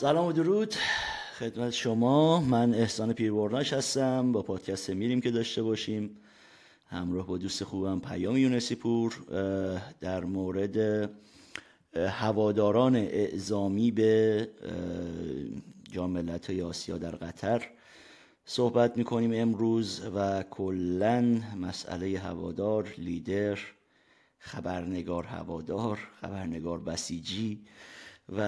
سلام و درود. خدمت شما. من احسان پیربرناش هستم. با پادکست میریم که داشته باشیم. همراه با دوست خوبم پیام یونسی پور در مورد هواداران اعزامی به جام ملت آسیا در قطر صحبت می‌کنیم امروز و کلا مسئله هوادار لیدر خبرنگار هوادار خبرنگار بسیجی و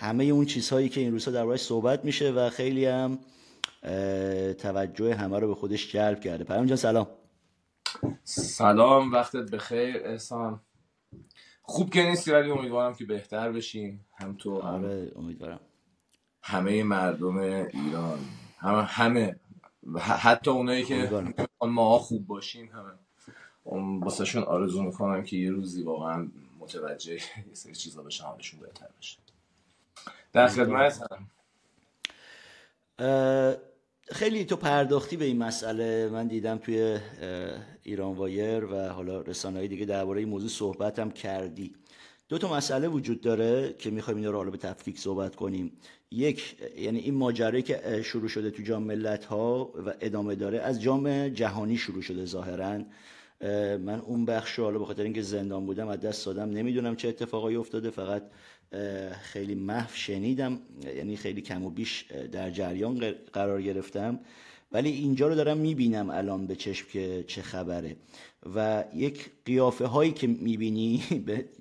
همه اون چیزهایی که این روزها در صحبت میشه و خیلی هم توجه همه رو به خودش جلب کرده. پیام جان سلام. سلام وقتت بخیر احسان خوب که نیستی ولی امیدوارم که بهتر بشیم. هم تو هم آره امیدوارم. همه مردم ایران همه همه حتی اونایی که ما خوب باشیم همه. واسه آرزو می‌کنم که یه روزی واقعا متوجه یه سری چیزا بشن حالشون بهتر بشه. در خدمت خیلی تو پرداختی به این مسئله. من دیدم توی ایران وایر و حالا رسانه‌های دیگه درباره این موضوع صحبت هم کردی. دو تا مسئله وجود داره که می‌خوایم اینا رو حالا به تفکیک صحبت کنیم. یک یعنی این ماجرایی که شروع شده تو جام ملت ها و ادامه داره از جام جهانی شروع شده ظاهرا. من اون بخش رو حالا به خاطر اینکه زندان بودم از دست دادم. نمی‌دونم چه اتفاقایی افتاده فقط خیلی محو شنیدم یعنی خیلی کم و بیش در جریان قرار گرفتم. ولی اینجا رو دارم می‌بینم الان به چشم که چه خبره. و یک قیافه هایی که می‌بینی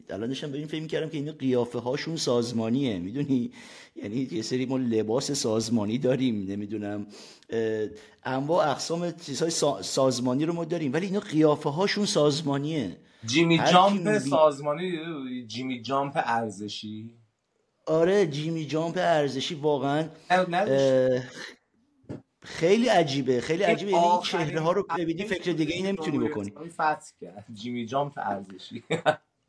الان داشتم به این فکر کردم که این قیافه هاشون سازمانیه. می‌دونی؟ یعنی یه سری ما لباس سازمانی داریم نمی‌دونم انواع اقسام چیزهای سازمانی رو ما داریم. ولی اینا قیافه هاشون سازمانیه. جیمی جامپ سازمانی جیمی جامپ ارزشی؟ آره جیمی جامپ ارزشی واقعا خیلی عجیبه خیلی عجیبه. یعنی این چهره ها رو ببینی فکر دیگه ای نمی‌تونی بکنی. جیمی جامپ ارزشی.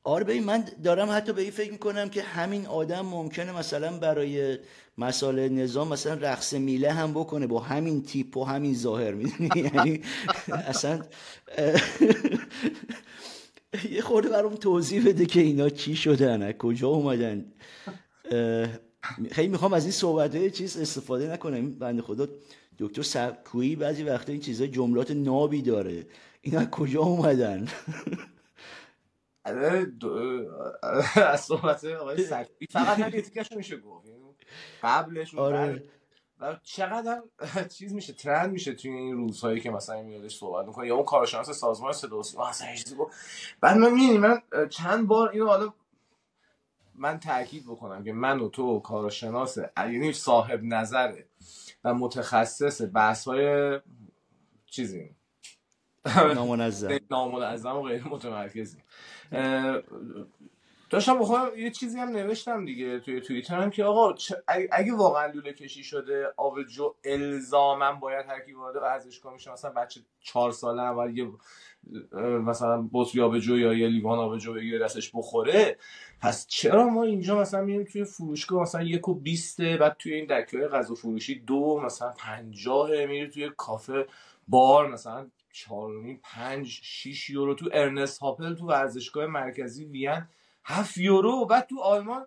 آره ببین من دارم حتی به این فکر می‌کنم که همین آدم ممکنه مثلا برای مسائل نظام مثلا رقص میله هم بکنه با همین تیپ و همین ظاهر می‌دونی؟ یعنی اصلا یه خورده برام توضیح بده که اینا چی شدن کجا اومدن. خیلی می‌خوام از این صحبت چیز استفاده نکنم. بنده خدا دکتر سبکویی بعضی وقتا این چیزا جملات نابی داره. اینا کجا اومدن؟ از صحبت آقای سکویی فقط هم یه میشه گفت. یعنی قبلش آره. و چقدر چیز میشه ترند میشه توی این روزهایی که مثلا میادش صحبت می‌کنه. یا اون کارشناس سازمان صدا و سیما اصلا بعد من می‌بینی من چند بار اینو حالا من تاکید بکنم که من و تو کارشناس یعنی صاحب نظره. و متخصص بحث های چیزی. نامنظم. نامنظم و غیر متمرکزی. داشتم بخوام یه چیزی هم نوشتم دیگه توی توییتر هم که آقا اگه واقعا لوله کشی شده آبجو الزاما باید هر کی وارد ورزشگاه میشه مثلا بچه چهار ساله اول یه مثلا بطری آبجو یا یه لیوان آبجو بگیره دستش بخوره. پس چرا ما اینجا مثلا میریم توی فروشگاه؟ مثلا یک و بیسته بعد توی این دکه غذا فروشی دو مثلا پنجاه میری توی کافه بار مثلا چهار پنج شیش یورو. تو ارنست هاپل تو ورزشگاه مرکزی وین هفت یورو. بعد تو آلمان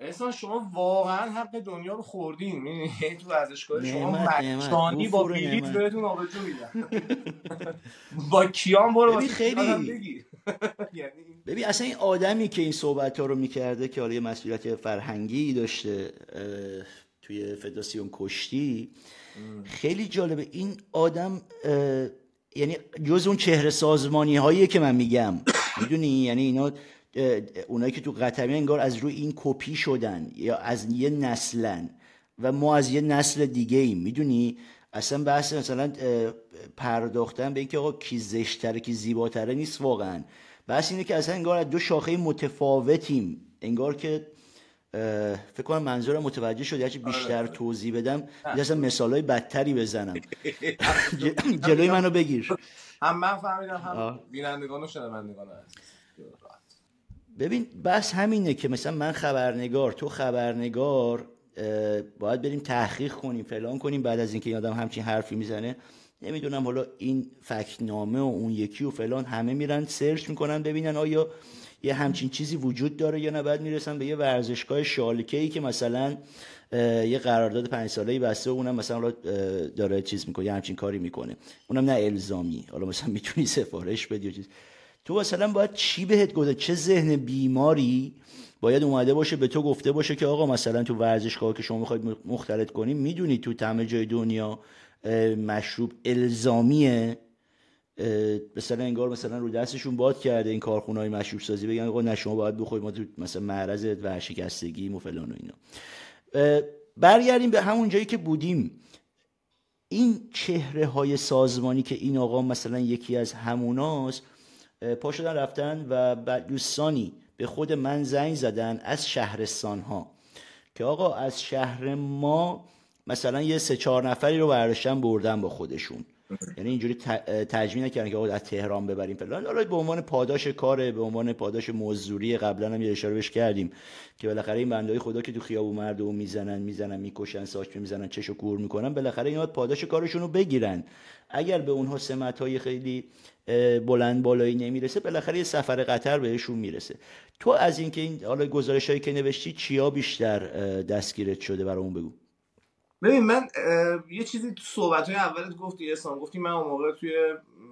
اصلا شما واقعا حق دنیا رو خوردین. یعنی تو ورزشگاه شما مجانی با بلیت بهتون آبجو میدن. با کیان برو خیلی یعنی ببین اصلا این آدمی که این صحبت ها رو می‌کرده که حالا یه مسئولیت فرهنگی داشته توی فدراسیون کشتی خیلی جالبه. این آدم یعنی جز اون چهره سازمانی هایی که من میگم می‌دونی؟ یعنی اینا اونایی که تو قطری انگار از روی این کپی شدن یا از یه نسلن و ما از یه نسل دیگه ایم می‌دونی؟ اصلا بحث مثلا پرداختن به اینکه آقا کی زشتره کی زیباتره نیست واقعا. بحث اینه که اصلا انگار از دو شاخه متفاوتیم. انگار که فکر کنم منظورم متوجه شد هرچی بیشتر آره. توضیح بدم اصلا مثال های بدتری بزنم. جلوی منو بگیر. هم من فهمیدم هم بینندگان و شنوندگان ببین بس همینه که مثلا من خبرنگار تو خبرنگار باید بریم تحقیق کنیم فلان کنیم بعد از اینکه این آدم همچین حرفی می‌زنه نمی‌دونم حالا این فکنامه و اون یکی و فلان همه میرن سرچ می‌کنن ببینن آیا یه همچین چیزی وجود داره یا نه. بعد می‌رسن به یه ورزشگاه شالکه ای که مثلا یه قرارداد پنج ساله ای بسته و اونم مثلا داره چیز می‌کنه یه همچین کاری می‌کنه. اونم نه الزامی. حالا مثلا می‌تونی سفارش بدی چیز. تو مثلا باید چی بهت گفته؟ چه ذهن بیماری باید اومده باشه به تو گفته باشه که آقا مثلا تو ورزشگاه که شما می‌خواید مختلط کنیم می‌دونی تو تمه جای دنیا مشروب الزامیه. مثلا انگار مثلا رو دستشون باد کرده این کارخونه های مشروب سازی بگن آقا نه شما باید بخورید ما تو مثلا معرض ورشکستگی و فلان و اینا. برگردیم به همون جایی که بودیم. این چهره های سازمانی که این آقا مثلا یکی از هموناست پا شدن رفتن و دوستانی به خود من زنگ زدن از شهرستان ها که آقا از شهر ما مثلا یه سه چهار نفری رو برداشتن بردن با خودشون. یعنی اینجوری تجمیع نکردن که آقا از تهران ببریم فلان. حالا به عنوان پاداش کاره به عنوان پاداش مزدوری قبلا هم یه اشاره بهش کردیم که بالاخره این بندای خدا که تو خیابو مردم می‌زنن می‌زنن می‌کشن ساچ می‌زنن چش و کور می‌کنن بالاخره اینا پاداش کارشون رو بگیرن. اگر به اونها سمت های خیلی بلند بالایی نمی‌رسه بالاخره یه سفر قطر بهشون می‌رسه. تو از اینکه این حالا گزارش هایی که نوشتی چیا بیشتر دستگیرت شده؟ برامون بگو. ببین من یه چیزی تو صحبت های اولت گفتی اسلام گفتی من اون موقع توی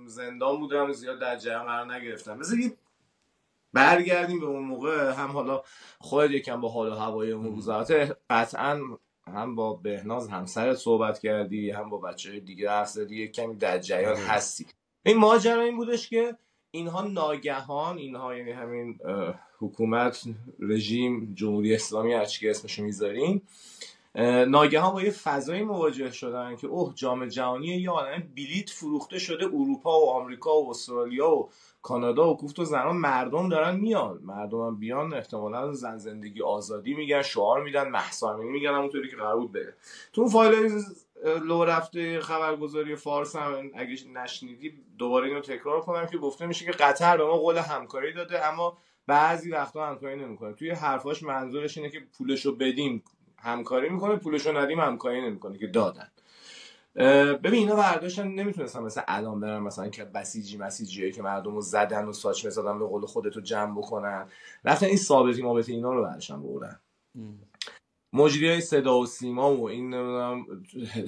زندان بودم زیاد در جریان قرار نگرفتم. مثل برگردیم به اون موقع هم حالا خود یکم با حال و هوای اون روزات قطعا هم با بهناز همسرت صحبت کردی هم با بچه های دیگه حرف زدی کمی در جریان آره. هستی. این ماجرا این بودش که اینها ناگهان اینها یعنی همین حکومت رژیم جمهوری اسلامی هرچی که اسمشو می‌ذاریم ناگهان با یه فضایی مواجه شدن که اوه جام جهانی یه عالم بلیت فروخته شده اروپا و آمریکا و استرالیا و کانادا و کوفت و زنان مردم دارن میان. مردم بیان احتمالا زن زندگی آزادی میگن شعار میدن محسا میگن همونطوری که قرار بود بره. تو اون فایل لو رفته خبرگزاری فارس هم اگه نشنیدی دوباره اینو تکرار کنم که گفته میشه که قطر به ما قول همکاری داده اما بعضی وقتا همکاری نمی‌کنه. توی حرفاش منظورش اینه که پولشو بدیم همکاری می‌کنه پولشو ندیم همکاری نمی‌کنه که دادن. ببین اینا برداشتن نمی‌تونستن مثلا الان برن مثلا که بسیجی مسیجی که مردم رو زدن و ساچ زدن به قول خودتو جمع بکنن. رفتن این ثابتی مابط اینا رو برداشتن بردن. مجری های صدا و سیما و این نمی‌دونم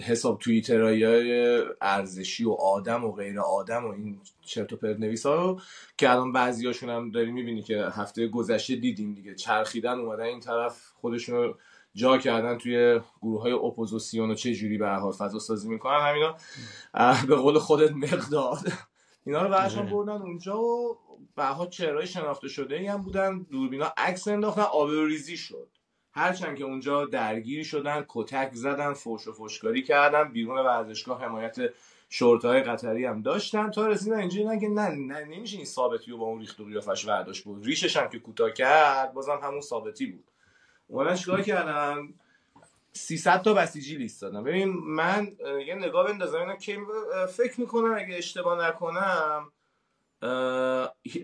حساب های ارزشی و آدم و غیر آدم و این چرت و پرت نویس ها رو که الان بعضیاشون هم داری می‌بینی که هفته گذشته دیدیم دیگه. چرخیدن اومدن این طرف خودشون جا کردن توی گروه های اپوزیسیون و چه جوری به حال فضا سازی می‌کنن همینا به قول خودت مقداد. اینا رو برشان آره. بردن اونجا و به حال چهرهای شناخته شده ای هم بودن. دوربینا عکس انداختن آبروریزی شد. هرچند که اونجا درگیر شدن کتک زدن فوش و فوشکاری کردن بیرون ورزشگاه حمایت های قطری هم داشتن. تا رسیدن اینجوری که نه نه نمیشه این ثابتی رو با اون ریخت و قیافش برداشت بود. ریشش هم که کوتاه کرد بازم همون ثابتی بود. اومدن چیکار کردن؟ 300 تا بسیجی لیست دادن. ببین من یه نگاه بندازم اینا که فکر می‌کنم اگه اشتباه نکنم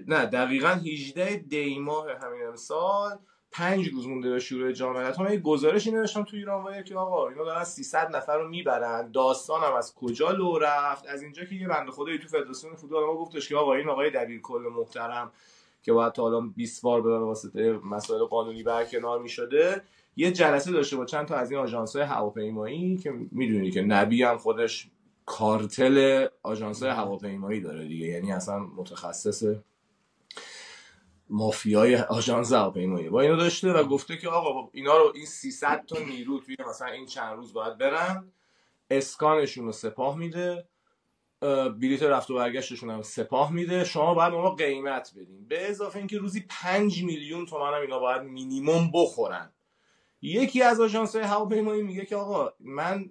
نه دقیقا 18 دی ماه همین امسال پنج روز مونده به شروع جام ملت‌ها یه گزارشی نوشتم تو ایران وایر که آقا اینا دارن 300 نفر رو می‌برن. داستان هم از کجا لو رفت؟ از اینجا که یه بنده خدایی تو فدراسیون فوتبال ما گفتش که آقا این آقای دبیر کل محترم که باید تا الان 20 بار به واسطه مسائل قانونی برکنار می‌شده یه جلسه داشته با چند تا از این آژانس های هواپیمایی که می‌دونی که نبی هم خودش کارتل آژانس هواپیمایی داره دیگه. یعنی اصلا متخصص مافیای آژانس هواپیمایی. با اینو داشته و گفته که آقا اینا رو این 300 تا نیرو توی مثلا این چند روز باید برن. اسکانشون رو سپاه میده. بلیت رفت و برگشتشون هم سپاه میده. شما باید ما قیمت بدیم به اضافه اینکه روزی 5 میلیون تومن هم اینا باید مینیمم بخورن. یکی از آژانس های هواپیمایی میگه که آقا من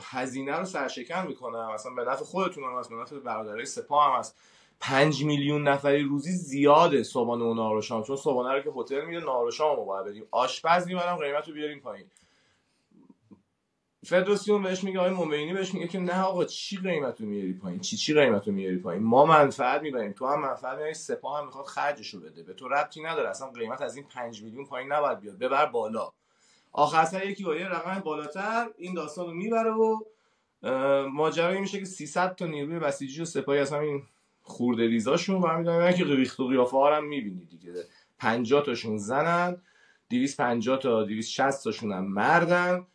هزینه رو سرشکن می‌کنم. مثلا به نفع خودتون هم هست به نفع برادرای سپاه هم هست. 5 میلیون نفری روزی زیاده صبحانه و نهار چون صبحانه رو که هتل میده نهار شام رو باید بدیم. آشپز می‌برم قیمت رو بیاریم پایین. فدراسیون بهش میگه آقای مومینی بهش میگه که نه آقا چی قیمتو میاری پایین؟ چی چی قیمتو میاری پایین؟ ما منفعت می‌بریم. تو هم منفعت می‌بری سپاه هم می‌خواد خرجشو بده. به تو ربطی نداره. اصلا قیمت از این 5 میلیون پایین نباید بیاد. ببر بالا. آخر سر یکی با یه رقم بالاتر این داستان رو می‌بره و ماجرایی میشه که 300 تا نیروی بسیجی و سپاهی از همین خورده ریزاشون و همین که ریخت و قیافه ها هم می‌بینی دیگه. 50 تاشون زنن 250 تا 260 تاشون هم مردن.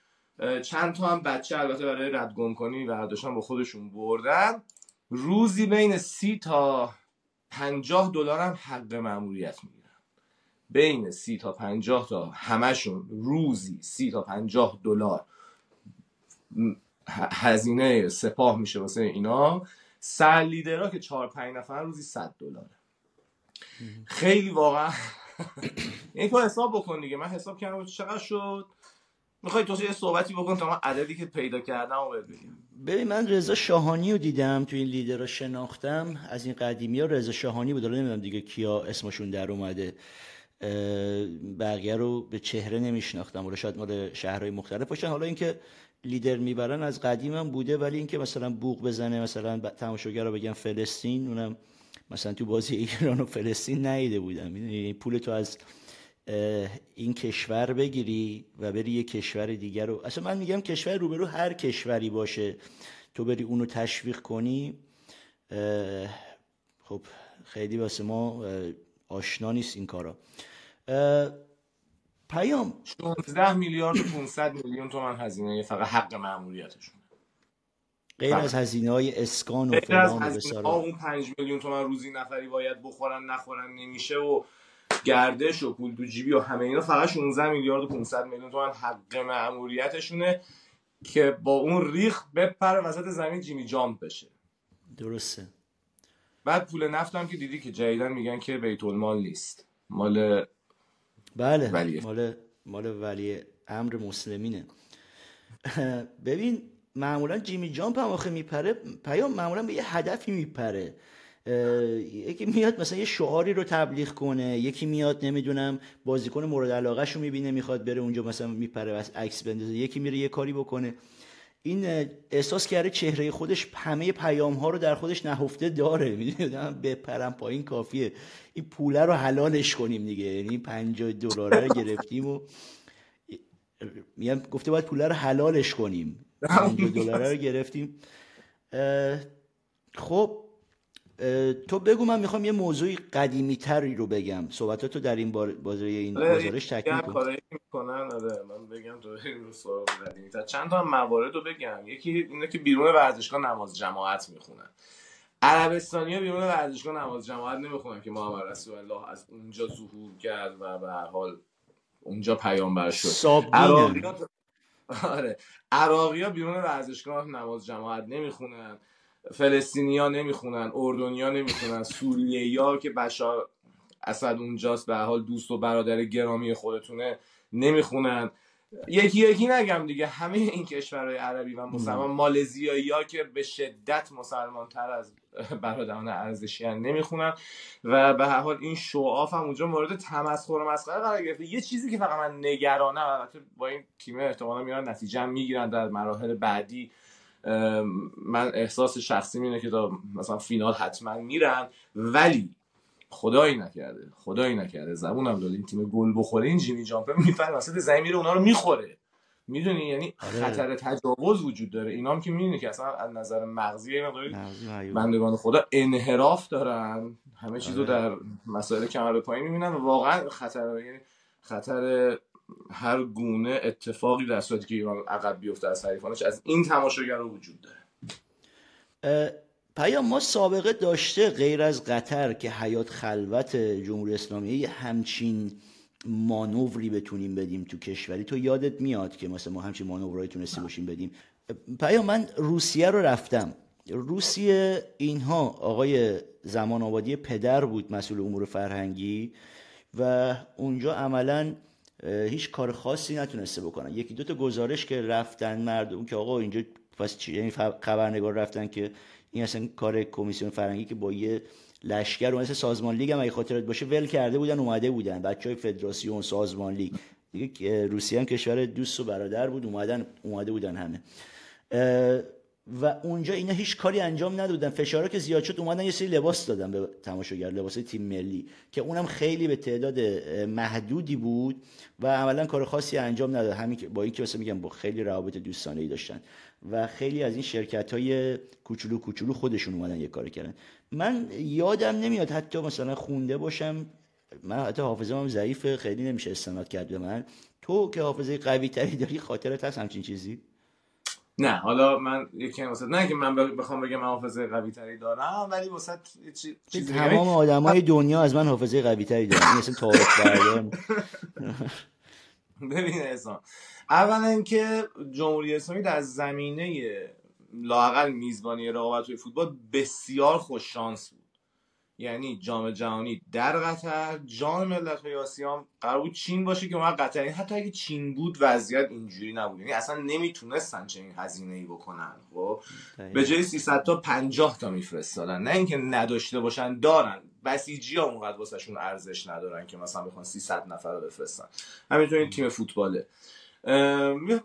چند تا هم بچه البته برای ردگم کنی برداشتن با خودشون بردن. روزی بین 30 تا 50 دلار هم حق ماموریت می‌گیرن. بین 30 تا 50 تا همشون روزی 30 تا 50 دلار. هزینه سپاه میشه واسه اینا. سر لیدرها که 4 5 نفر روزی 100 دلاره خیلی واقعا. این تو حساب بکن دیگه. من حساب کردم چقدر شد. می‌خوای تو یه صحبتی بکن تا من عددی که پیدا کردم و ببین من رضا شاهانی رو دیدم تو این لیدر رو شناختم. از این قدیمی ها رضا شاهانی بود. نمی‌دونم دیگه کیا اسمشون در اومده. بقیه رو به چهره نمیشناختم. ولی شاید مال شهرهای مختلف باشن. حالا اینکه لیدر می‌برن از قدیم هم بوده ولی اینکه مثلا بوق بزنه مثلا تماشاگر رو بگن فلسطین اونم مثلا تو بازی ایران و فلسطین نیده بودم یعنی پول تو از این کشور بگیری و بری یه کشور دیگر رو. اصلا من میگم کشور روبرو هر کشوری باشه. تو بری اونو تشویق کنی خب خیلی واسه ما آشنا نیست این کارا. پیام. 16 میلیارد و 500 میلیون تومن هزینه فقط حق معمولیتشون غیر از هزینه های اسکان و فلان و اون 5 میلیون تومن روزی نفری باید بخورن نخورن نمیشه و گردش و پول تو جیبی و همه اینا. فقط 16 میلیارد و 500 میلیون تومن حق معمولیتشونه که با اون ریخ بپره وسط زمین جیمی جامپ بشه. درسته. بعد پول نفت هم که دیدی که جدیدن میگن که بیت المال نیست. مال بله ولیه. مال مال ولی امر مسلمینه. ببین معمولا جیمی جامپ هم آخه میپره پیام معمولا به یه هدفی میپره. یکی میاد مثلا یه شعاری رو تبلیغ کنه یکی میاد نمی‌دونم بازیکن مورد علاقه رو می‌بینه می‌خواد بره اونجا مثلا میپره و عکس بندازه یکی میره یه کاری بکنه. این احساس کرده چهره خودش همه پیام ها رو در خودش نهفته داره. می‌دونم بپرم پایین کافیه. این پوله رو حلالش کنیم دیگه. یعنی 50 دلار رو گرفتیم و میگم گفته باید پوله رو حلالش کنیم. 50 دلار رو گرفتیم. خب تو بگو من می‌خوام یه موضوع قدیمی تری رو بگم. صحبتاتو در این بازار این آره، گزارش تکمیل کن. می‌کنن آره من بگم تو این سوال تر. چند تا موارد رو بگم. یکی اینه که بیرون ورزشگاه نماز جماعت می‌خونن. عربستانی ها بیرون ورزشگاه نماز جماعت نمی‌خونن که محمد رسول الله از اونجا ظهور کرد و به هر حال اونجا پیامبر شد. عراقی آره. عراقی ها بیرون ورزشگاه نماز جماعت نمی‌خونن. فلسطینیا نمی‌خونن. اردنیا نمی‌خونن. سوریه ها که بشار اسد اونجاست به حال دوست و برادر گرامی خودتونه نمی‌خونن. یکی یکی نگم دیگه همه این کشورهای عربی و مسلمان مالزیایی ها که به شدت مسلمان تر از برادران ارزشیان نمی‌خونن. و به هر حال این شعاف هم اونجا مورد تمسخر و مسخره قرار گرفته. یه چیزی که فقط من نگرانم البته با این تیم احتمالا میان نتیجه می‌گیرن در مراحل بعدی من احساس شخصی اینه که تا مثلا فینال حتما میرن. ولی خدایی نکرده خدایی نکرده. زبونم داد این تیم گل بخوره این جیمی جامپر می‌فهمه وسط زمین میره اونا رو می‌خوره. می‌دونی؟ یعنی آره. خطر تجاوز وجود داره. اینام که می‌دونی که اصلا از نظر مغزی بندگان خدا انحراف دارن. همه چیزو آره. در مسائل کمر پایین می‌بینن و واقعا خطر یعنی خطر هر گونه اتفاقی در صورتی که ایران عقب بیفته از حریفانش از این تماشاگر رو وجود داره. پیام ما سابقه داشته غیر از قطر که حیات خلوت جمهوری اسلامی همچین مانوری بتونیم بدیم تو کشوری. تو یادت میاد که مثلا ما همچین مانورایی تونستی باشیم بدیم. پیام من روسیه رو رفتم. روسیه اینها آقای زمان آبادی پدر بود مسئول امور فرهنگی و اونجا عملا هیچ کار خاصی نتونسته بکنن. یکی دو تا گزارش که رفتن مردم که آقا اینجا پس چی؟ یعنی خبرنگار رفتن که این اصلا کار کمیسیون فرنگی که با یه لشکر و مثل سازمان لیگ هم اگه خاطرت باشه ول کرده بودن اومده بودن. بچه های فدراسیون سازمان لیگ. دیگه روسیه هم کشور دوست و برادر بود اومدن اومده بودن همه. و اونجا اینا هیچ کاری انجام ندادن. فشارا که زیاد شد اومدن یه سری لباس دادن به تماشاگر لباس تیم ملی که اونم خیلی به تعداد محدودی بود و عملا کار خاصی انجام نداد. همین که با اینکه واسه میگم با خیلی روابط دوستانه ای داشتن. و خیلی از این شرکت های کوچولو کوچولو خودشون اومدن یه کاری کردن. من یادم نمیاد حتی مثلا خونده باشم من حتی حافظه هم ضعیفه خیلی نمیشه استناد کرد به من. تو که حافظه قوی تری داری خاطرت هست همچین چیزی؟ نه حالا من یکی واسه نه که من بخوام بگم من حافظه قوی تری دارم ولی واسه چیزی تمام آدمای دنیا از من حافظه قوی تری دارن. این اصلا تعارف بردار ببین احسان. اولا اینکه جمهوری اسلامی در زمینه لاقل میزبانی رقابت توی فوتبال بسیار خوش شانس بود. یعنی جام جهانی در قطر جام ملت‌های آسیا هم قرار بود چین باشه که اون قطر. یعنی حتی اگه چین بود وضعیت اینجوری نبود. یعنی اصلا نمی‌تونستن چنین هزینه ای بکنن خب؟ به جای 300 تا 50 تا میفرستادن. نه اینکه نداشته باشن دارن. بسیجی ها اونقدر واسهشون ارزش ندارن که مثلا بخوان 300 نفر رو بفرستن. همینطور این تیم فوتباله.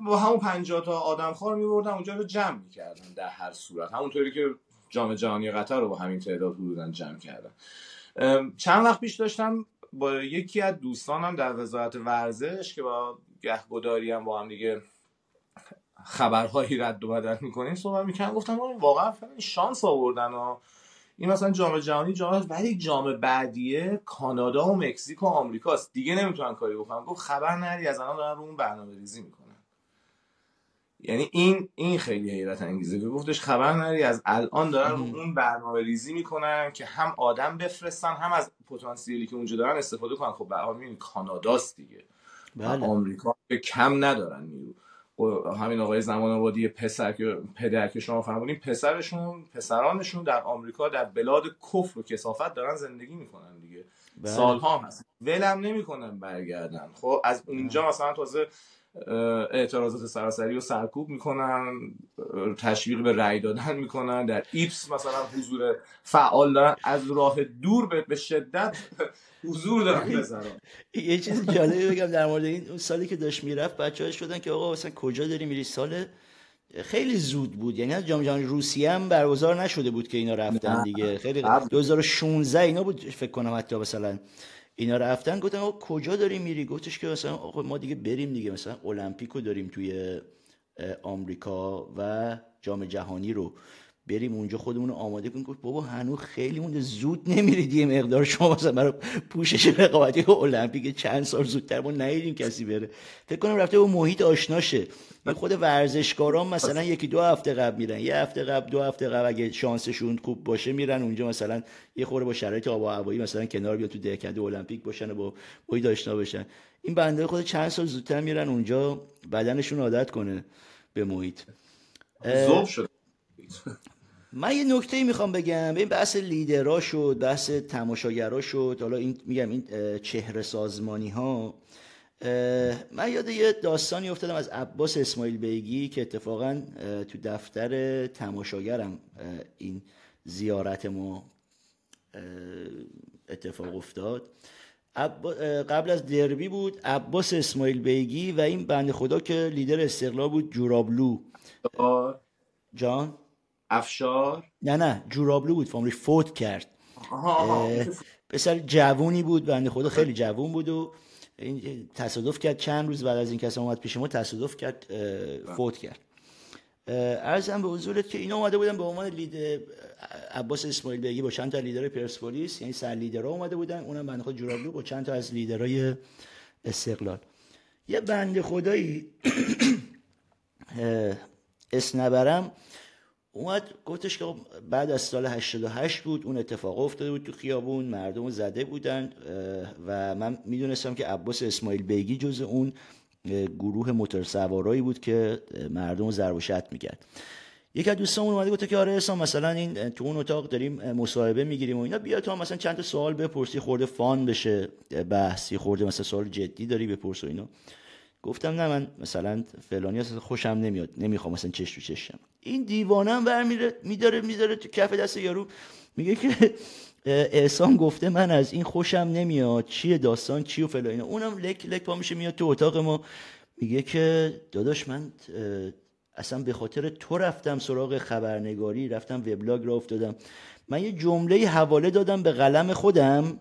با همون 50 تا آدم خار میبردن اونجا رو جمع می‌کردن در هر صورت. همونطوری که جام جهانی قطر رو با همین تعداد حدودا جمع کردن. چند وقت پیش داشتم با یکی از دوستانم در وزارت ورزش که با گهگداری هم با هم دیگه خبرهایی رد و بدل می‌کنیم صحبت می‌کنم گفتم واقعا شانس آوردن و این مثلا جام جهانی جام ولی جام بعدیه کانادا و مکزیک و آمریکاست دیگه نمی‌تونن کاری بکنن. گفت خبر نری از الان دارن رو اون برنامه ریزی می‌کنن. یعنی این این خیلی حیرت انگیزه. که گفتش خبر نری از الان دارن رو اون برنامه ریزی می‌کنن که هم آدم بفرستن هم از پتانسیلی که اونجا دارن استفاده کنن. خب به حال کاناداست دیگه. بله. آمریکا که کم ندارن نیرو. همین آقای زمان آبادی پسر که پدر که شما فرمودین پسرشون پسرانشون در آمریکا در بلاد کفر و کسافت دارن زندگی می‌کنن دیگه. بله. سالها هست. ولم نمی‌کنن برگردن. خب از اونجا مثلا تازه اعتراضات سراسری رو سرکوب می‌کنن تشویق به رأی دادن می‌کنن. در ایپس مثلا حضور فعال دارن. از راه دور به شدت حضور دارن بزنن یه چیز جالبی بگم در مورد این اون سالی که داشت می‌رفت بچه شدن که آقا مثلا کجا داری میری؟ سال خیلی زود بود. یعنی جام جهانی روسیه هم برگزار نشده بود که اینا رفتن دیگه. خیلی 2016 اینا بود فکر کنم حتی مثلا. اینا رفتن گفتن آقا کجا داری میری؟ گفتش که مثلا آقا ما دیگه بریم دیگه مثلا المپیکو داریم توی آمریکا و جام جهانی رو. بریم اونجا خودمون رو آماده کنیم. گفت بابا هنوز خیلی مونده. زود نمیرید یه مقدار شما مثلا برای پوشش رقابتی المپیک چند سال زودتر ما ندیدیم کسی بره. فکر کنم رفته با محیط آشناشه. خود ورزشکاران مثلا یکی دو هفته قبل میرن. یه هفته قبل دو هفته قبل اگه شانسشون خوب باشه میرن اونجا مثلا یه خورده با شرایط آب و هوایی مثلا کنار بیان تو دهکده المپیک باشن و با محیط آشنا بشن. این بنده خود چند سال زودتر میرن اونجا بدنشون عادت کنه به محیط. من یه نکته می‌خوام بگم. این بحث لیدرها شد بحث تماشاگرها شد. حالا این میگم این چهره سازمانی ها من یاد یه داستانی افتادم از عباس اسماعیل بیگی که اتفاقا تو دفتر تماشاگرم این زیارت ما اتفاق افتاد. قبل از دربی بود عباس اسماعیل بیگی و این بند خدا که لیدر استقلال بود جورابلو. جان؟ افشار؟ نه نه جورابلو بود فامری فوت کرد. پسر جوونی بود بنده خدا خیلی جوون بود و این تصادف کرد چند روز بعد از این کسی اومد پیش ما تصادف کرد فوت کرد. ارزم به حضورت که اینا اومده بودن به عنوان لید عباس اسماعیل بگی با چند تا لیدر پرسپولیس یعنی سر لیدرها اومده بودن اونم بنده خود جورابلو با چند تا از لیدرهای استقلال. یه بنده خدایی اسنبرم اومد گفتش که خب بعد از سال 88 بود اون اتفاق افتاده بود تو خیابون مردم زده بودن و من می‌دونستم که عباس اسماعیل بیگی جز اون گروه موتور سوارایی بود که مردم ضرب و شتم می‌کرد. یک از دوستان اومده گفت که آره اسلام مثلا این تو اون اتاق داریم مصاحبه می‌گیریم و اینا بیا تو مثلا چند تا سوال بپرسی خورده فان بشه بحثی خورده مثلا سوال جدی داری بپرس و اینا. گفتم نه من مثلا فلانی خوشم نمیاد نمی‌خوام مثلا چش تو چشم. این دیوانم ور میداره میداره تو کف دست یارو. میگه که احسان گفته من از این خوشم نمیاد چیه داستان چی و فلان اونم لک لک پا میشه میاد تو اتاق ما. میگه که داداش من اصلا به خاطر تو رفتم سراغ خبرنگاری رفتم وبلاگ را افتادم. من یه جمله حواله دادم به قلم خودم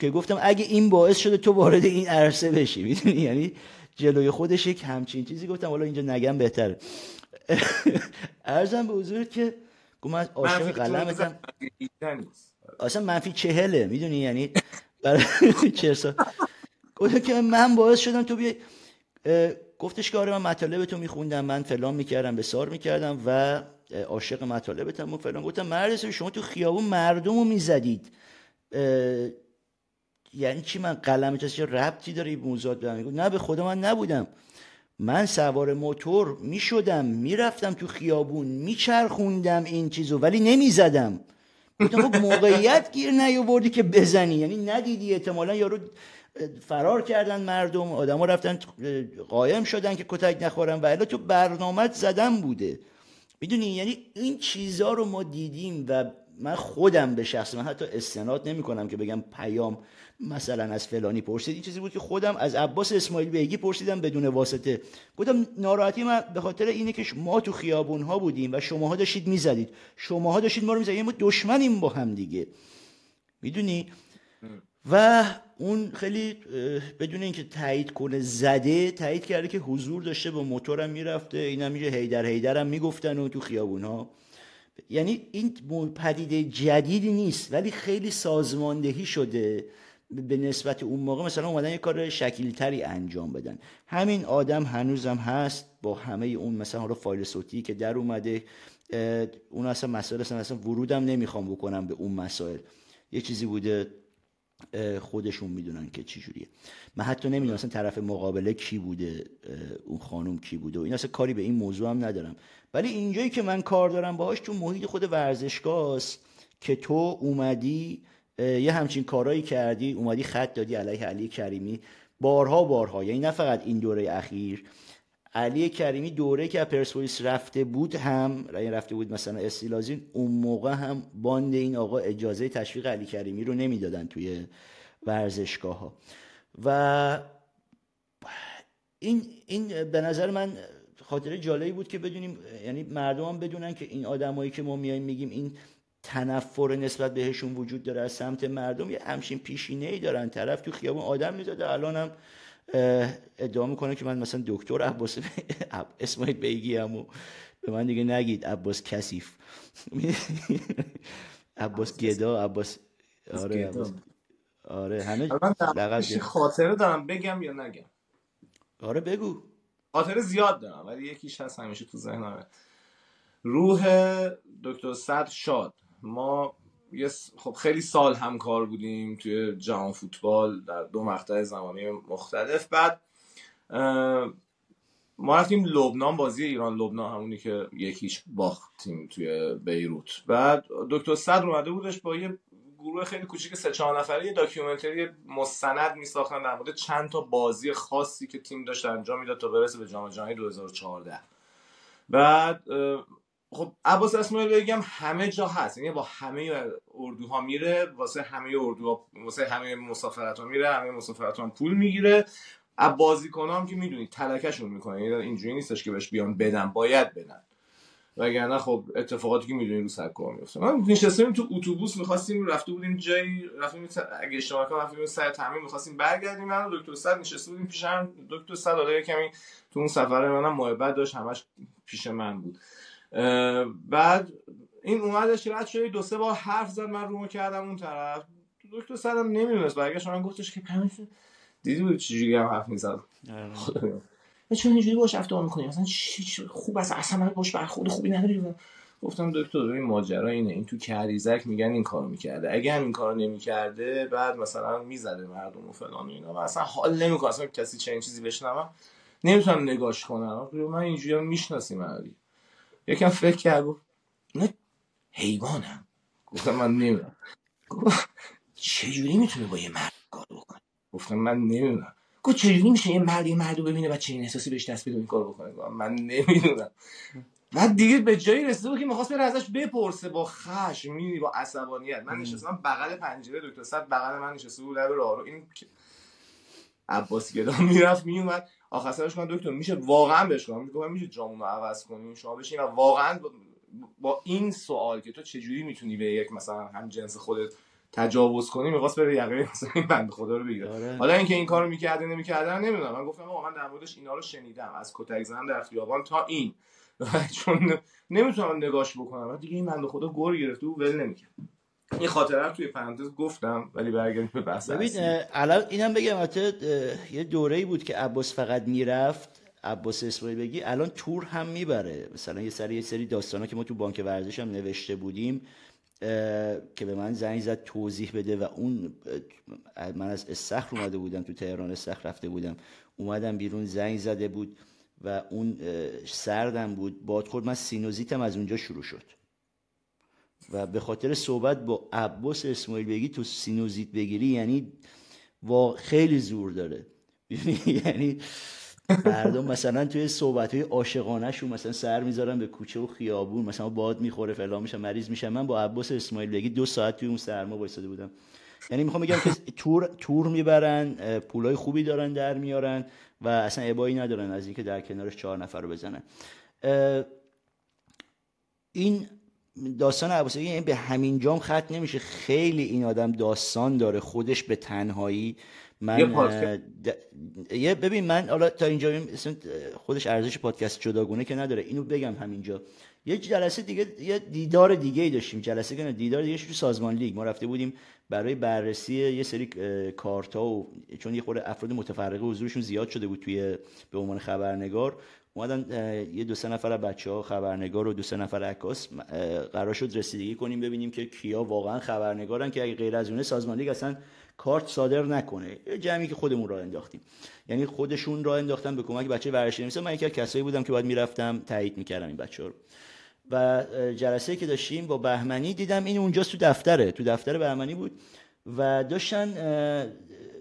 که گفتم اگه این باعث شده تو وارد این عرصه بشی. می‌دونی؟ یعنی جلوی خودش یک همچین چیزی گفتم. حالا اینجا نگم بهتره. ارزم به حضور که گفتم از عاشق قلمتم. اصلا منفی چهله. می‌دونی یعنی برای چهر سال گفتم که من باعث شدم تو بیای. گفتش که آره من مطالب تو میخوندم. من فلان می‌کردم به سار می‌کردم و عاشق مطالبتم و فلان. گفتم مرد شما تو خیابون مردم رو می‌زدید یعنی چی من قلم چه ربطی داره این موضوعات نه به خدا من نبودم. من سوار موتور می‌شدم می‌رفتم تو خیابون میچرخوندم این چیزو ولی نمی‌زدم. گفتم خب موقعیت گیر نیاوردی که بزنی. یعنی ندیدی احتمالا یارو فرار کردن مردم آدما رفتن قایم شدن که کتک نخورن. و الا تو برنامه زدن بوده. می‌دونی؟ یعنی این چیزها رو ما دیدیم و من خودم به شخص من حتی استناد نمی کنم که بگم پیام مثلا از فلانی پرسید. این چیزی بود که خودم از عباس اسماعیل بیگی پرسیدم بدون واسطه. گفتم ناراحتی من به خاطر اینه که ما تو خیابون ها بودیم و شماها داشتید می‌زدید. شماها داشتید ما رو می‌زدید. ما دشمنیم با هم دیگه. می‌دونی؟ و اون خیلی بدون اینکه تایید کنه زده تایید کرده که حضور داشته با موتورم می‌رفته. اینا میشه هیدر هیدرم می‌گفتن و تو خیابون ها یعنی این پدیده جدیدی نیست ولی خیلی سازماندهی شده. به نسبت اون موقع مثلا اومدن یه کار شکیلتری انجام بدن. همین آدم هنوزم هست با همه اون مثلا حالا فایل صوتی که در اومده اون اصلا مسائل اصلا, اصلا ورودم نمی‌خوام بکنم به اون مسائل. یه چیزی بوده خودشون می‌دونن که چی جوریه. من حتی نمی‌دونم اصلا طرف مقابله کی بوده اون خانم کی بوده و این اصلا کاری به این موضوع هم ندارم. ولی اینجایی که من کار دارم باهاش تو محیط خود ورزشگاه که تو اومدی یه همچین کارایی کردی اومدی خط دادی علیه علی کریمی. بارها بارها یعنی نه فقط این دوره اخیر. علی کریمی دوره که پرسپولیس رفته بود هم یعنی رفته بود مثلا استیلازین اون موقع هم باند این آقا اجازه تشویق علی کریمی رو نمی‌دادن توی ورزشگاه ها و این این به نظر من خاطره جالبی بود که بدونیم یعنی مردم هم بدونن که این آدمایی که ما میایم میگیم این تنفر نسبت بهشون وجود داره از سمت مردم یه همچین پیشینه ای دارن. طرف تو خیابون آدم می‌زده. الان هم ادعا می‌کنه که من مثلا دکتر عباس اسماعیل بیگی هم و به من دیگه نگید. عباس کثیف. عباس گدا عباس آره عباس آره همه من خاطره دارم بگم یا نگم؟ آره بگو. خاطره زیاد دارم ولی یکیش هست همیشه تو ذهنمه. روح دکتر صد شاد. ما یه خب خیلی سال همکار بودیم توی جهان فوتبال در دو مقطع زمانی مختلف. بعد ما رفتیم لبنان بازی ایران لبنان همونی که یکیش باختیم توی بیروت. بعد دکتر صدر اومده بودش با یه گروه خیلی کوچیک سه چهار نفره یه داکیومنتری مستند میساختن در مورد چند تا بازی خاصی که تیم داشت انجام می‌داد تا برسه به جام جهانی 2014 بعد خب عباس اسماعیل بگم همه جا هست. یعنی با همه اردوها میره واسه همه اردوها واسه همه مسافرت ها میره همه مسافرت ها پول می‌گیره. از بازیکن هم که می‌دونید تلکشون می‌کنه یعنی اینجوری نیستش که بهش بیان بدن باید بدن. وگرنه خب اتفاقاتی که می‌دونید رو سر کار میفته من نشستیم تو اتوبوس می‌خواستیم رفته بودیم جایی رفتیم اگه اشتباه کنم رفتیم سر تامین می‌خواستیم برگردیم. من دکتر صد نشسته بودیم پیشم دکتر صد حالا کمی تو اون سفر منم محبت داشت همش پیش من بود. بعد این اومدش رد شده دو سه بار حرف زد من رومو کردم اون طرف. دکتر سرم نمی‌دونست برگشت من گفتش که پمیش دیدی بود چجوری هم حرف می‌زد؟ چون اینجوری باش رفتار می‌کنی؟ مثلا خوب است؟ اصلا من باش برخورد خوبی نداری گفتم دکتر این ماجرا اینه. این تو کریزک میگن این کارو می‌کرده. اگه هم این کارو نمی‌کرده بعد مثلا می‌زده مردم و فلان و اینا. اصلا حال نمی‌کنه. اصلا کسی چه این چیزی بشنوم نمی‌تونم نگاش کنم. من اینجوری می‌شناسیم علی. یکم فکر کرد گفت نه حیوانم. گفتم من نمی‌دونم. گفت چجوری می‌تونه با یه مرد کار بکنه گفتم من نمی‌دونم. گفت چجوری میشه یه مرد یه مردو ببینه و چنین احساسی بهش دست بده این کار بکنه؟ گفتم من نمی‌دونم. بعد دیگه به جایی رسیده بود که می‌خواست بره ازش بپرسه با خشم می‌دونی با عصبانیت. من نشستم بغل پنجره دکتر صد بغل من نشسته بود لب راه رو. این عباس گدا می‌رفت میومد آخر سرش من دکتر میشه واقعا بهش کنم میگم میشه جامون رو عوض کنیم شما بشین و واقعا با این سوال که تو چجوری می‌تونی به یک مثلا هم جنس خودت تجاوز کنی می‌خواست بره یقه مثلا این بنده خدا رو بگیره. آره. حالا اینکه این کارو می‌کرده نمی‌کرده نمی‌دونم. من گفتم آقا من در موردش اینا رو شنیدم از کتک زدن در خیابان تا این. چون نمی‌تونم نگاش بکنم. دیگه این بنده خدا گور گرفته و ول نمی‌کرد. این خاطره رو توی پرانتز گفتم ولی برگردیم به بحث ببین الان اینم بگم البته یه دوره بود که عباس فقط می‌رفت عباس اسماعیل بگی الان تور هم می‌بره. مثلا یه سری یه سری داستانا که ما تو بانک ورزش هم نوشته بودیم که به من زنگ زد توضیح بده و اون من از استخر اومده بودم تو تهران استخر رفته بودم. اومدم بیرون زنگ زده بود و اون سردم بود. باد خورد من سینوزیتم از اونجا شروع شد. و به خاطر صحبت با عباس اسماعیل بگی تو سینوزیت بگیری یعنی وا خیلی زور داره. یعنی مردم مثلا توی صحبت های عاشقانه شون مثلا سر می‌ذارن به کوچه و خیابون مثلا باد می‌خوره فلان میشه مریض میشه. من با عباس اسماعیل بگی دو ساعت توی اون سرما وایساده بودم. یعنی می‌خوام بگم که تور تور می‌برن پولای خوبی دارن در میارن و اصلا ابایی ندارن از اینکه در کنارش چهار نفر رو بزنن. این داستان عباسی یعنی به همین جام ختم نمیشه. خیلی این آدم داستان داره خودش به تنهایی. من یه د- ببین من حالا تا اینجا خودش ارزش پادکست جداگونه که نداره. اینو بگم همینجا. یه جلسه دیگه یه دیدار دیگه ای داشتیم. جلسه که دیدار دیگه تو سازمان لیگ. ما رفته بودیم برای بررسی یه سری کارتا و چون یه خورده افراد متفرقه حضورشون زیاد شده بود توی به عنوان خبرنگار. اومدن یه دو سه نفر بچه ها خبرنگار و دو سه نفر عکاس قرار شد رسیدگی کنیم ببینیم که کیا واقعا خبرنگارن که اگه غیر از اونه سازمان لیگ اصلا کارت صادر نکنه. یه جمعی که خودمون راه انداختیم. یعنی خودشون راه انداختن به کمک بچه ورزشی مثلا من یکی کسایی بودم که باید می‌رفتم تایید می‌کردم این بچه رو. و جلسه که داشتیم با بهمنی دیدم این اونجاست تو دفتره. تو دفتر بهمنی بود. و داشتن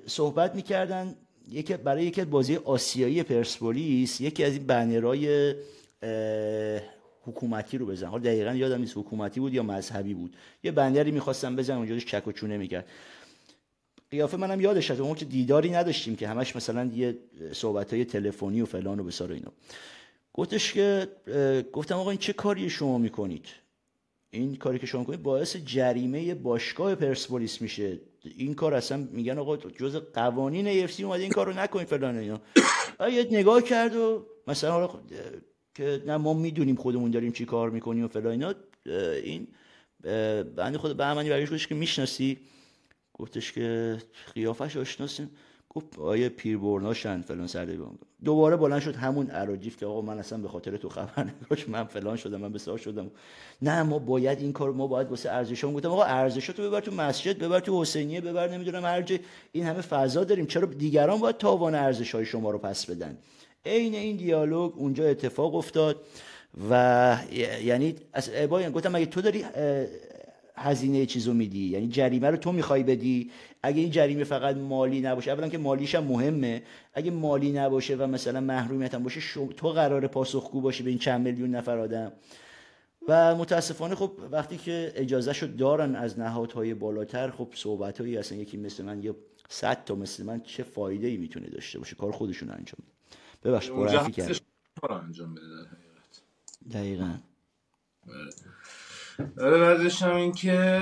صحبت می‌کردن یکی برای یکی از بازی آسیایی پرسپولیس یکی از این بنرهای حکومتی رو بزن. حالا دقیقا یادم نیست حکومتی بود یا مذهبی بود. یه بندری می‌خواستم بزن اونجا چک و چونه می‌کرد. قیافه منم یادش هست اون که دیداری نداشتیم که همش مثلا یه صحبت های تلفنی و فلان و بسار اینا. گفتش که گفتم آقا این چه کاری شما می‌کنید؟ این کاری که شما می‌کنید باعث جریمه باشگاه پرسپولیس میشه. این کار اصلا میگن آقا جز قوانین ایفسی اومده این کارو نکنید فلان اینا. یه نگاه کرد و مثلا که نه ما می‌دونیم خودمون داریم چی کار می‌کنیم و فلان اینا. این بنده خود بهمنی برگشت گفتش که می‌شناسی؟ گفتش که قیافش آشناسیم. گفت آیه پیربرناشن فلان سرده دوباره بلند شد همون اراجیف که آقا من اصلا به خاطر تو خبرنگارش من فلان شدم من بسیار شدم. نه ما باید این کار ما باید واسه ارزشام گفتم آقا ارزشاتو ببر تو مسجد ببر تو حسینیه ببر نمی‌دونم هر جای این همه فضا داریم. چرا دیگران باید تاوان ارزش های شما رو پس بدن؟ عین این دیالوگ اونجا اتفاق افتاد و یعنی از گفتم اگه تو داری هزینه چیزو میدی. یعنی جریمه رو تو می‌خوای بدی. اگه این جریمه فقط مالی نباشه اولا که مالیش هم مهمه. اگه مالی نباشه و مثلا محرومیت هم باشه شو- تو قرار پاسخگو باشی به این چند میلیون نفر آدم. و متاسفانه خب وقتی که اجازه شد دارن از نهادهای بالاتر خب صحبت هایی اصلا یکی مثل من یا صد تا مثل من چه فایده ای می‌تونه داشته باشه؟ کار خودشون انجام بده. ببخشید پرحرفی کار انجام بده دقیقا. آره بعدش هم این که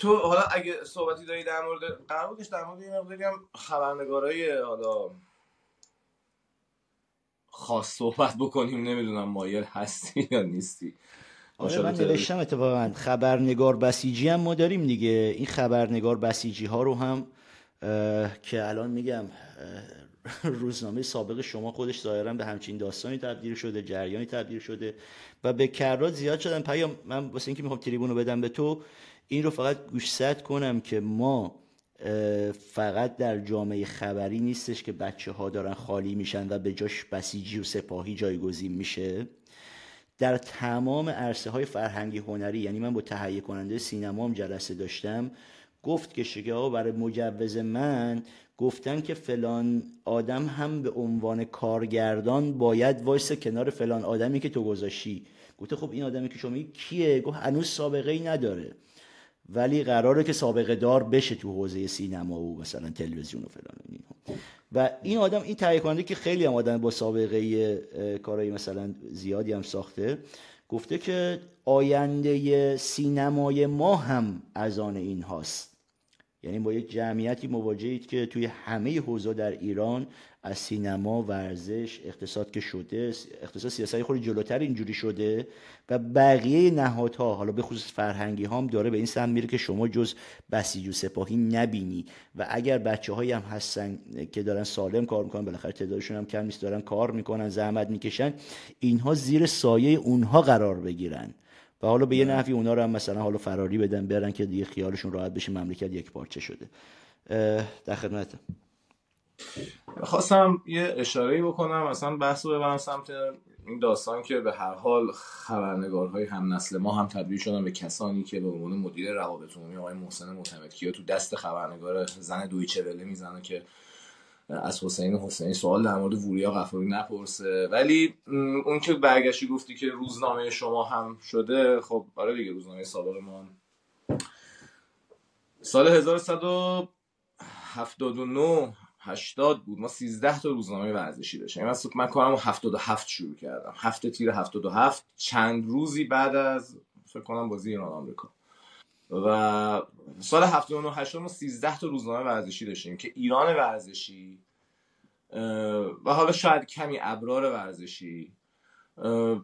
تو حالا اگه صحبتی داری در مورد قرار بودش در مورد این مقداری هم خبرنگارای حالا خاص صحبت بکنیم نمی‌دونم مایل هستی یا نیستی. آره من نوشتم اتفاقا خبرنگار بسیجی هم ما داریم دیگه. این خبرنگار بسیجی ها رو هم که الان میگم روزنامه سابق شما خودش ظاهرا به همچین داستانی تبدیل شده جریانی تبدیل شده. و به کرات زیاد شدن. پیام من واسه اینکه می‌خوام تریبون رو بدم به تو این رو فقط گوشزد کنم که ما فقط در جامعه خبری نیستش که بچه ها دارن خالی میشن و به جاش بسیجی و سپاهی جایگزین میشه. در تمام عرصه های فرهنگی هنری یعنی من با تهیه کننده سینما هم جلسه داشتم گفت که شگه ها برای مجوز من گفتن که فلان آدم هم به عنوان کارگردان باید وایسه کنار فلان آدمی که تو گذاشتی. گفته خب این آدمی که شما کیه؟ گفت هنوز سابقه ای نداره. ولی قراره که سابقه دار بشه تو حوزه سینما و مثلا تلویزیون و فلان و اینا و این آدم این تهیه کننده که خیلی هم آدم با سابقه کارهای مثلا زیادی هم ساخته گفته که آینده سینمای ما هم از آن این هاست یعنی با یک جمعیتی مواجهید که توی همه حوزه در ایران از سینما ورزش اقتصاد که شده اقتصاد سیاسی خود جلوتر اینجوری شده و بقیه نهادها حالا به خصوص فرهنگی هم داره به این سمت میره که شما جز بسیج و سپاهی نبینی. و اگر بچه هایی هم هستن که دارن سالم کار می‌کنن بالاخره تعدادشون هم کم نیست دارن کار می‌کنن زحمت می‌کشن اینها زیر سایه اونها قرار بگیرن. و حالا به یه نحوی اونا رو هم مثلا حالا فراری بدن برن که دیگه خیالشون راحت بشه مملکت یک پارچه شده. در خدمتم خواستم یه اشاره بکنم مثلا بحث رو ببرم سمت این داستان که به هر حال خبرنگارهای هم نسل ما هم تبدیل شدن به کسانی که به عنوان مدیر روابط عمومی آقای محسن متمدکی تو دست خبرنگار زن دویچه وله می‌زنه که از حسین حسینی سوال در مورد وریا غفاری نپرسه. ولی اون که برگشتی گفتی که روزنامه شما هم شده خب آره دیگه روزنامه سابق ما سال 1179 80 بود. ما 13 تا روزنامه ورزشی داشتیم. من من کارم 77 شروع کردم. هفته تیر 77 چند روزی بعد از فکر کنم بازی ایران آمریکا. و سال 79 80 ما 13 تا روزنامه ورزشی داشتیم که ایران ورزشی و حالا شاید کمی ابرار ورزشی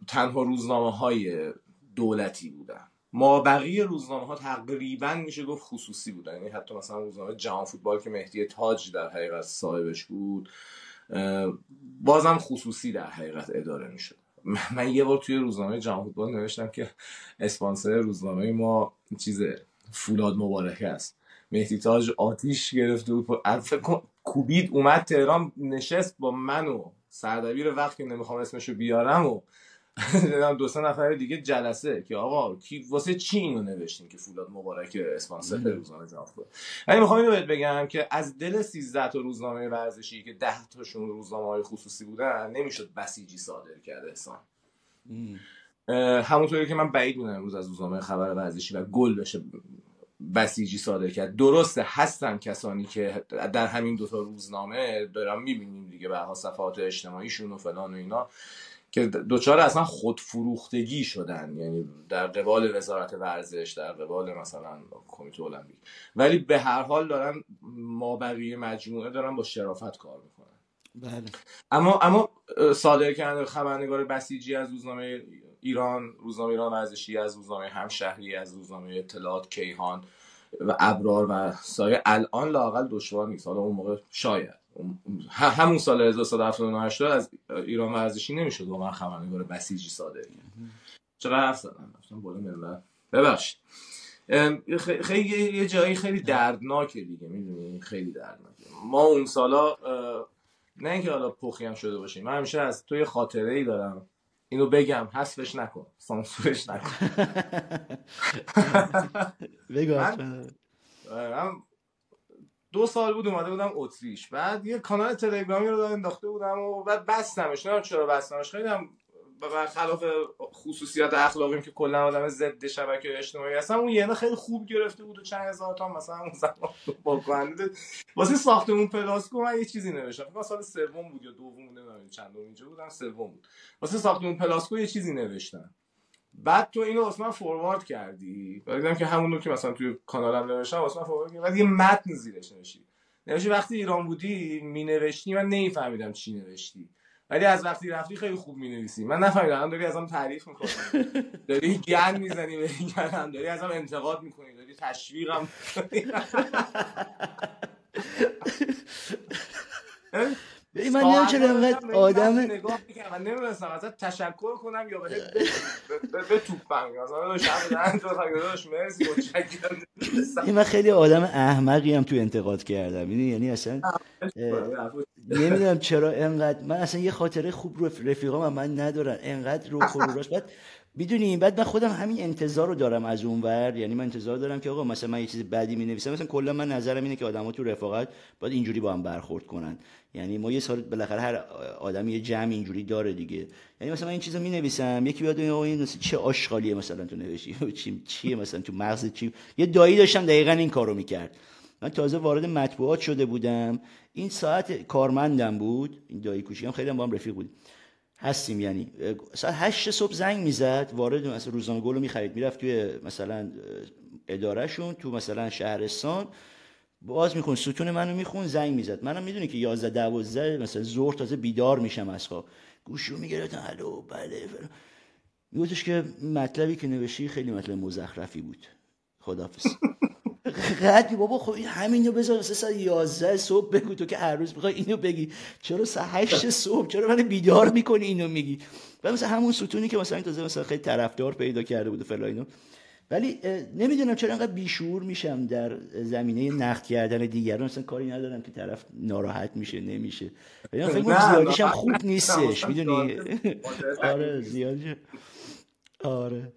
تنها روزنامه های دولتی بودن. ما بقیه روزنامه ها تقریبا میشه گفت خصوصی بودن. یعنی حتی مثلا روزنامه جهان فوتبال که مهدی تاج در حقیقت صاحبش بود بازم خصوصی در حقیقت اداره می‌شد. من یه بار توی روزنامه جهان فوتبال نوشتم که اسپانسر روزنامه ما چیز فولاد مبارکه است. مهدی تاج آتیش گرفته بود. کوبید اومد تهران نشست با من و سردبیر وقتی نمی‌خوام اسمشو بیارم و دو سه نفر دیگه جلسه که آقا کی واسه چی اینو نوشتیم که فولاد مبارک اسپانسر روزنامه جهان بود ولی می‌خوام اینو بگم که از دل 13 تا روزنامه ورزشی که 10 تاشون روزنامه های خصوصی بودن نمی‌شد بسیجی صادر کرد احسان. همونطوری که من بعید می‌دونم امروز از روزنامه خبر ورزشی و گل بشه بسیجی صادر کرد. درسته هستن کسانی که در همین دوتا روزنامه دارم می‌بینیم دیگه به صفحات اجتماعیشون و فلان و اینا که دوچار اصلا خودفروختگی شدن. یعنی در قبال وزارت ورزش در قبال مثلا کمیته المپیک. ولی به هر حال دارن ما بقیه مجموعه دارن با شرافت کار می‌کنن. بله. اما اما صادر کردن خبرنگار بسیجی از روزنامه ایران روزنامه ایران ورزشی از روزنامه همشهری از روزنامه اطلاعات کیهان و ابرار و سایه الان لاقل دشوار نیست. حالا اون موقع شاید. همون سال 1379 از ایران ورزشی نمی‌شد واقعا خبرنگار بسیجی کرد چرا حرف زدم؟ رفتم بالا ملت ببخشید. خیلی یه جایی خیلی دردناکه دیگه. می‌دونی؟ خیلی دردناکه. ما اون سالا نه اینکه حالا پخی هم شده باشیم. من همیشه از توی خاطره ای دارم. اینو بگم حذفش نکن سانسورش نکن. بگو من دو سال بود اومده بودم اتریش. بعد یه کانال تلگرامی رو انداخته بودم و بعد بستمش نه چرا بستمش خیلی هم خلاف خصوصیات اخلاقیم که کلا آدم ضد شبکه اجتماعی هستم اون یه خیلی خوب گرفته بود و چند هزار تا مثلا اون زمان با کننده. واسه ساختمون پلاسکو من یه چیزی نوشتم. فکر سال سوم بود یا دوم نمی‌دونم چندم اینجا بودم سوم بود. واسه ساختمون پلاسکو یه چیزی نوشتم. بعد تو اینو واسه من forward کردی. دیدم که همون رو که مثلا توی کانالم نوشتم واسه من forward کردی. بعد یه متن زیرش نوشتی نوشتی وقتی ایران بودی می نوشتی من نمیفهمیدم چی نوشتی. ولی از وقتی رفتی خیلی خوب می نویسی من نفهمیدم داری ازم تعریف می‌کنی. داری گند می‌زنی به گن داری ازم انتقاد می‌کنی داری تشویقم من نمی‌دونم چرا انقدر آدم نگاه می‌کنم من نمی‌دونستم ازت تشکر کنم یا بده به توپم مثلا من خیلی آدم احمقی هم تو انتقاد کردم. یعنی اصلا نمی‌دونم چرا انقدر من اصلا یه خاطره خوب رو رفیقام من ندارن انقدر رو راست. بعد می‌دونی بعد من خودم همین انتظار رو دارم از اون ور. یعنی من انتظار دارم که آقا مثلا من یه چیز بدی می نویسم مثلا کلا من نظرم اینه که آدما تو رفاقت باید اینجوری با هم برخورد کنن. یعنی ما یه سال بالاخره هر آدم یه جمع اینجوری داره دیگه. یعنی مثلا من این چیزو می نویسم یکی بیاد این چه آشغالیه مثلا تو نوشتی چی چیه مثلا؟ تو مغز چی؟ یه دایی داشتم دقیقا این کارو می‌کرد. من تازه وارد مطبوعات شده بودم. این ساعت کارمندم بود این دایی کوچیکم خیلی هم با هم رفیق بود هستیم یعنی. ساعت هشت صبح زنگ می‌زد وارد مثلا روزنامه گل رو می‌خرید. می‌رفت توی مثلا ادارهشون تو مثلا شهرستان. باز میخون ستون منو میخون زنگ می‌زد. منم می‌دونی که 11 12 مثلا ظهر تازه بیدار میشم از خواب. گوشو می‌گرفتم الو بله میگفتش که مطلبی که نوشی خیلی مطلب مزخرفی بود. خدافظ قدی بابا خب همینو بذار مثلا ساعت 11 صبح بگو. تو که هر روز می‌خوای اینو بگی. چرا ساعت 8 صبح؟ چرا من بیدار می‌کنی اینو میگی؟ و مثلا همون ستونی که مثلا تازه مثلا خیلی طرفدار پیدا کرده بود و فلان اینو ولی نمی‌دونم چرا انقدر بیشور میشم در زمینه نقد کردن دیگران. مثلا کاری ندارم که طرف ناراحت میشه نمیشه. ولی فکر زیادیش هم خوب نیستش. می‌دونی؟ آره زیادش آره.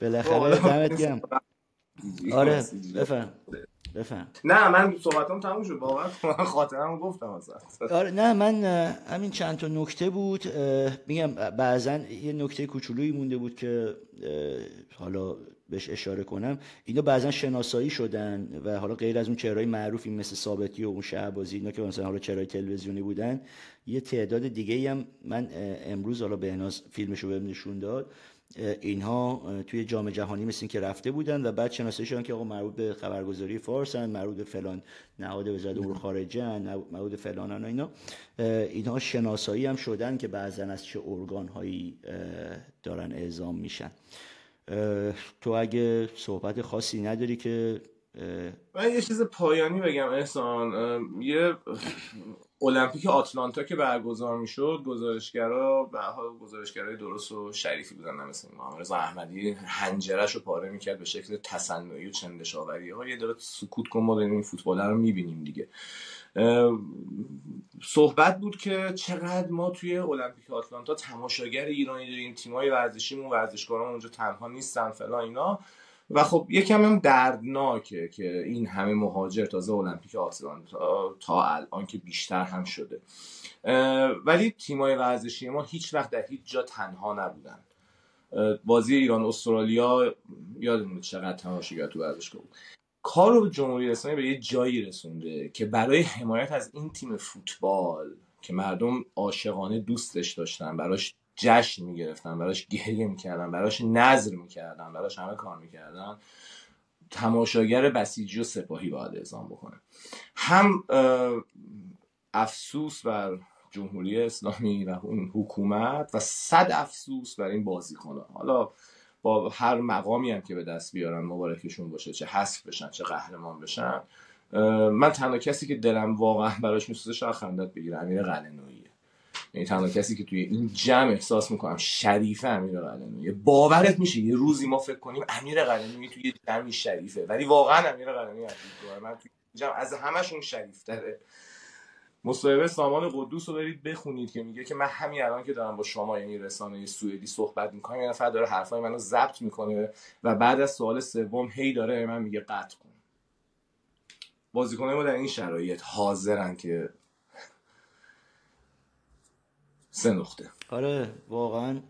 بالاخره دمت گرم. آره بفهم. بفهم. نه من صحبتام تموم شد. واقعا خاطرمو گفتم اصلا. آره نه من همین چند تا نکته بود. میگم بعضا یه نکته کوچولویی مونده بود که حالا بهش اشاره کنم. اینا بعضا شناسایی شدن و حالا غیر از اون چهرهای معروفی مثل ثابتی و اون شهبازی اینا که مثلا حالا چهرهای تلویزیونی بودن یه تعداد دیگه هم من امروز حالا به فیلمشو بهم نشون داد. اینها توی جام جهانی مثل که رفته بودن و بعد شناسایی شدن که آقا مربوط به خبرگزاری فارسن مربوط به فلان نهاد وزارت امور خارجه مربوط به فلان اینا. اینها شناسایی هم شدن که بعضا از چه ارگان هایی دارن اعزام میشن. تو اگه صحبت خاصی نداری که من یه چیز پایانی بگم احسان. یه المپیک آتلانتا که برگزار می‌شد گزارشگرا و گزارشگرای درست و شریفی بودن مثل محمد رضا احمدی هنجرش رو پاره می‌کرد به شکل تصنعی و چندشاوری ها یه داره سکوت کن ما داریم این فوتبال رو می‌بینیم دیگه. صحبت بود که چقدر ما توی المپیک آتلانتا تماشاگر ایرانی داریم تیمای ورزشیمون ورزشکاران اونجا تنها نیستن فلان اینا. و خب یکم هم دردناکه که این همه مهاجر تازه المپیک آتلانتا تا الان که بیشتر هم شده. ولی تیمای ورزشی ما هیچ وقت در هیچ جا تنها نبودن. بازی ایران استرالیا یادمونه چقدر تماشاگر تو ورزشگاه بود. کار جمهوری اسلامی به یه جایی رسونده که برای حمایت از این تیم فوتبال که مردم عاشقانه دوستش داشتن براش جشن می‌گرفتن براش گریه می‌کردن براش نظر می‌کردن براش همه کار می‌کردن. تماشاگر بسیجی و سپاهی باید اعزام بکنه. هم افسوس بر جمهوری اسلامی و اون حکومت و صد افسوس بر این بازیکنان حالا با هر مقامی هم که به دست بیارن مبارکشون باشه چه حذف بشن چه قهرمان بشن من تنها کسی که دلم واقعا براش میسوزه شاید خندت بگیره امیر قلنویه یعنی تنها کسی که توی این جمع احساس می‌کنم شریفه امیر قلنویه باورت میشه یه روزی ما فکر کنیم امیر قلنویی توی جمعی شریفه. ولی واقعا امیر قلنویی من توی جمع از همشون شریف داره مصاحبه سامان قدوس رو برید بخونید که میگه که من همین الان که دارم با شما یعنی رسانه سوئدی صحبت می‌کنم یه نفر داره حرفای منو ضبط می‌کنه و بعد از سوال سوم هی داره من میگه قطع کن. بازیکنه ما در این شرایط حاضرن که سه نقطه آره واقعا.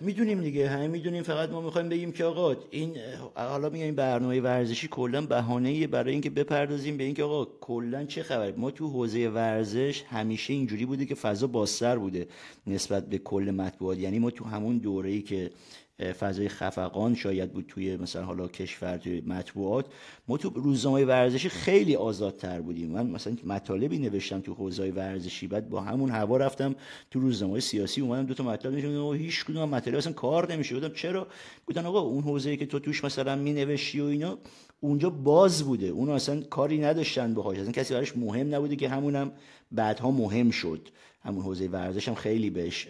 می‌دونیم دیگه همه می‌دونیم فقط ما می‌خوایم بگیم که آقا این حالا میگم این برنامه ورزشی کلا بهانه برای اینکه بپردازیم به اینکه آقا کلا چه خبر؟ ما تو حوزه ورزش همیشه اینجوری بوده که فضا بازتر بوده نسبت به کل مطبوعات. یعنی ما تو همون دوره‌ای که فضای خفقان شاید بود توی مثلا حالا کشور توی مطبوعات. ما تو روزنامه ورزشی خیلی آزادتر بودیم. من مثلا مطالبی نوشتم تو حوزه ورزشی بعد با همون هوا رفتم تو روزنامه سیاسی اومدم دو تا مطلب نوشتم. و هیچ کدوم مطلب اصلا کار نمیشه. بودم چرا؟ بودن آقا اون حوزه‌ای که تو توش مثلا مینوشتی و اینا اونجا باز بوده. اون اصلا کاری نداشتن باهاش. اصلا کسی براش مهم نبوده که همونم بعدها مهم شد. همون حوزه ورزش هم خیلی بهش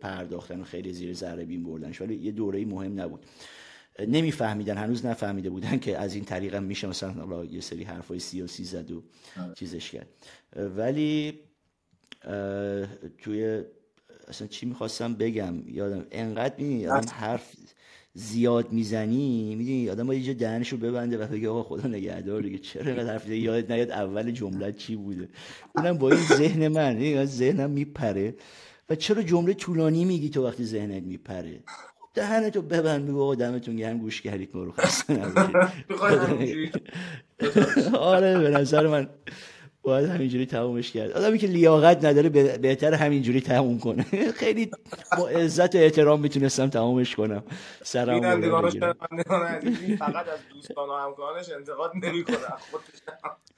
پرداختن و خیلی زیر ذره بین بردنش. ولی یه دوره مهم نبود. نمیفهمیدن هنوز نفهمیده بودن که از این طریق هم میشه مثلا یه سری حرفای سیاسی زد و. چیزش کرد. ولی توی اصلا چی می‌خواستم بگم؟ یادم انقدر می حرف زیاد می‌زنی می‌دونی آدم باید یه دهنشو ببنده و بگه آقا خدا نگهدار دیگه. چرا اینقدر حرف یاد نیاد اول جمله چی بوده. اونم با این ذهن من ذهنم میپره. و چرا جمله طولانی میگی تو وقتی ذهنت میپره؟ خب دهنتو ببند بگو آقا دمتون گرم گوش کردید ما رو خسته آره به نظر من باید همینجوری تمومش کرد. آدمی که لیاقت نداره بهتر همینجوری تموم کنه. خیلی با عزت و احترام می‌تونستم تمومش کنم. سرم فقط از دوستان و همکارانش انتقاد نمی‌کنه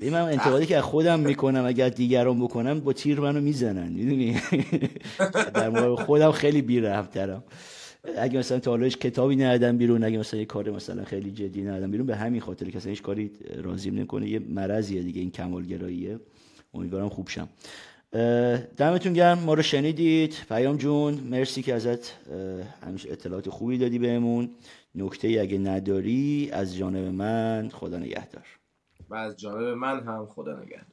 من انتقادی که از خودم می‌کنم اگر دیگران بکنم با تیر منو می‌زنن. می‌دونی؟ در مورد خودم خیلی بی ترم اگه مثلا تا حالا کتابی ندادم بیرون اگه مثلا یه کار مثلا خیلی جدی ندادم بیرون به همین خاطر که هیچ کاری راضیم نکنه یه مرضیه دیگه این کمالگراییه. امیدوارم خوب شم. دمتون گرم. ما رو شنیدید. پیام جون مرسی که ازت همیشه اطلاعات خوبی دادی بهمون. نکته اگه نداری از جانب من خدا نگهدار. و از جانب من هم خدا نگهدار.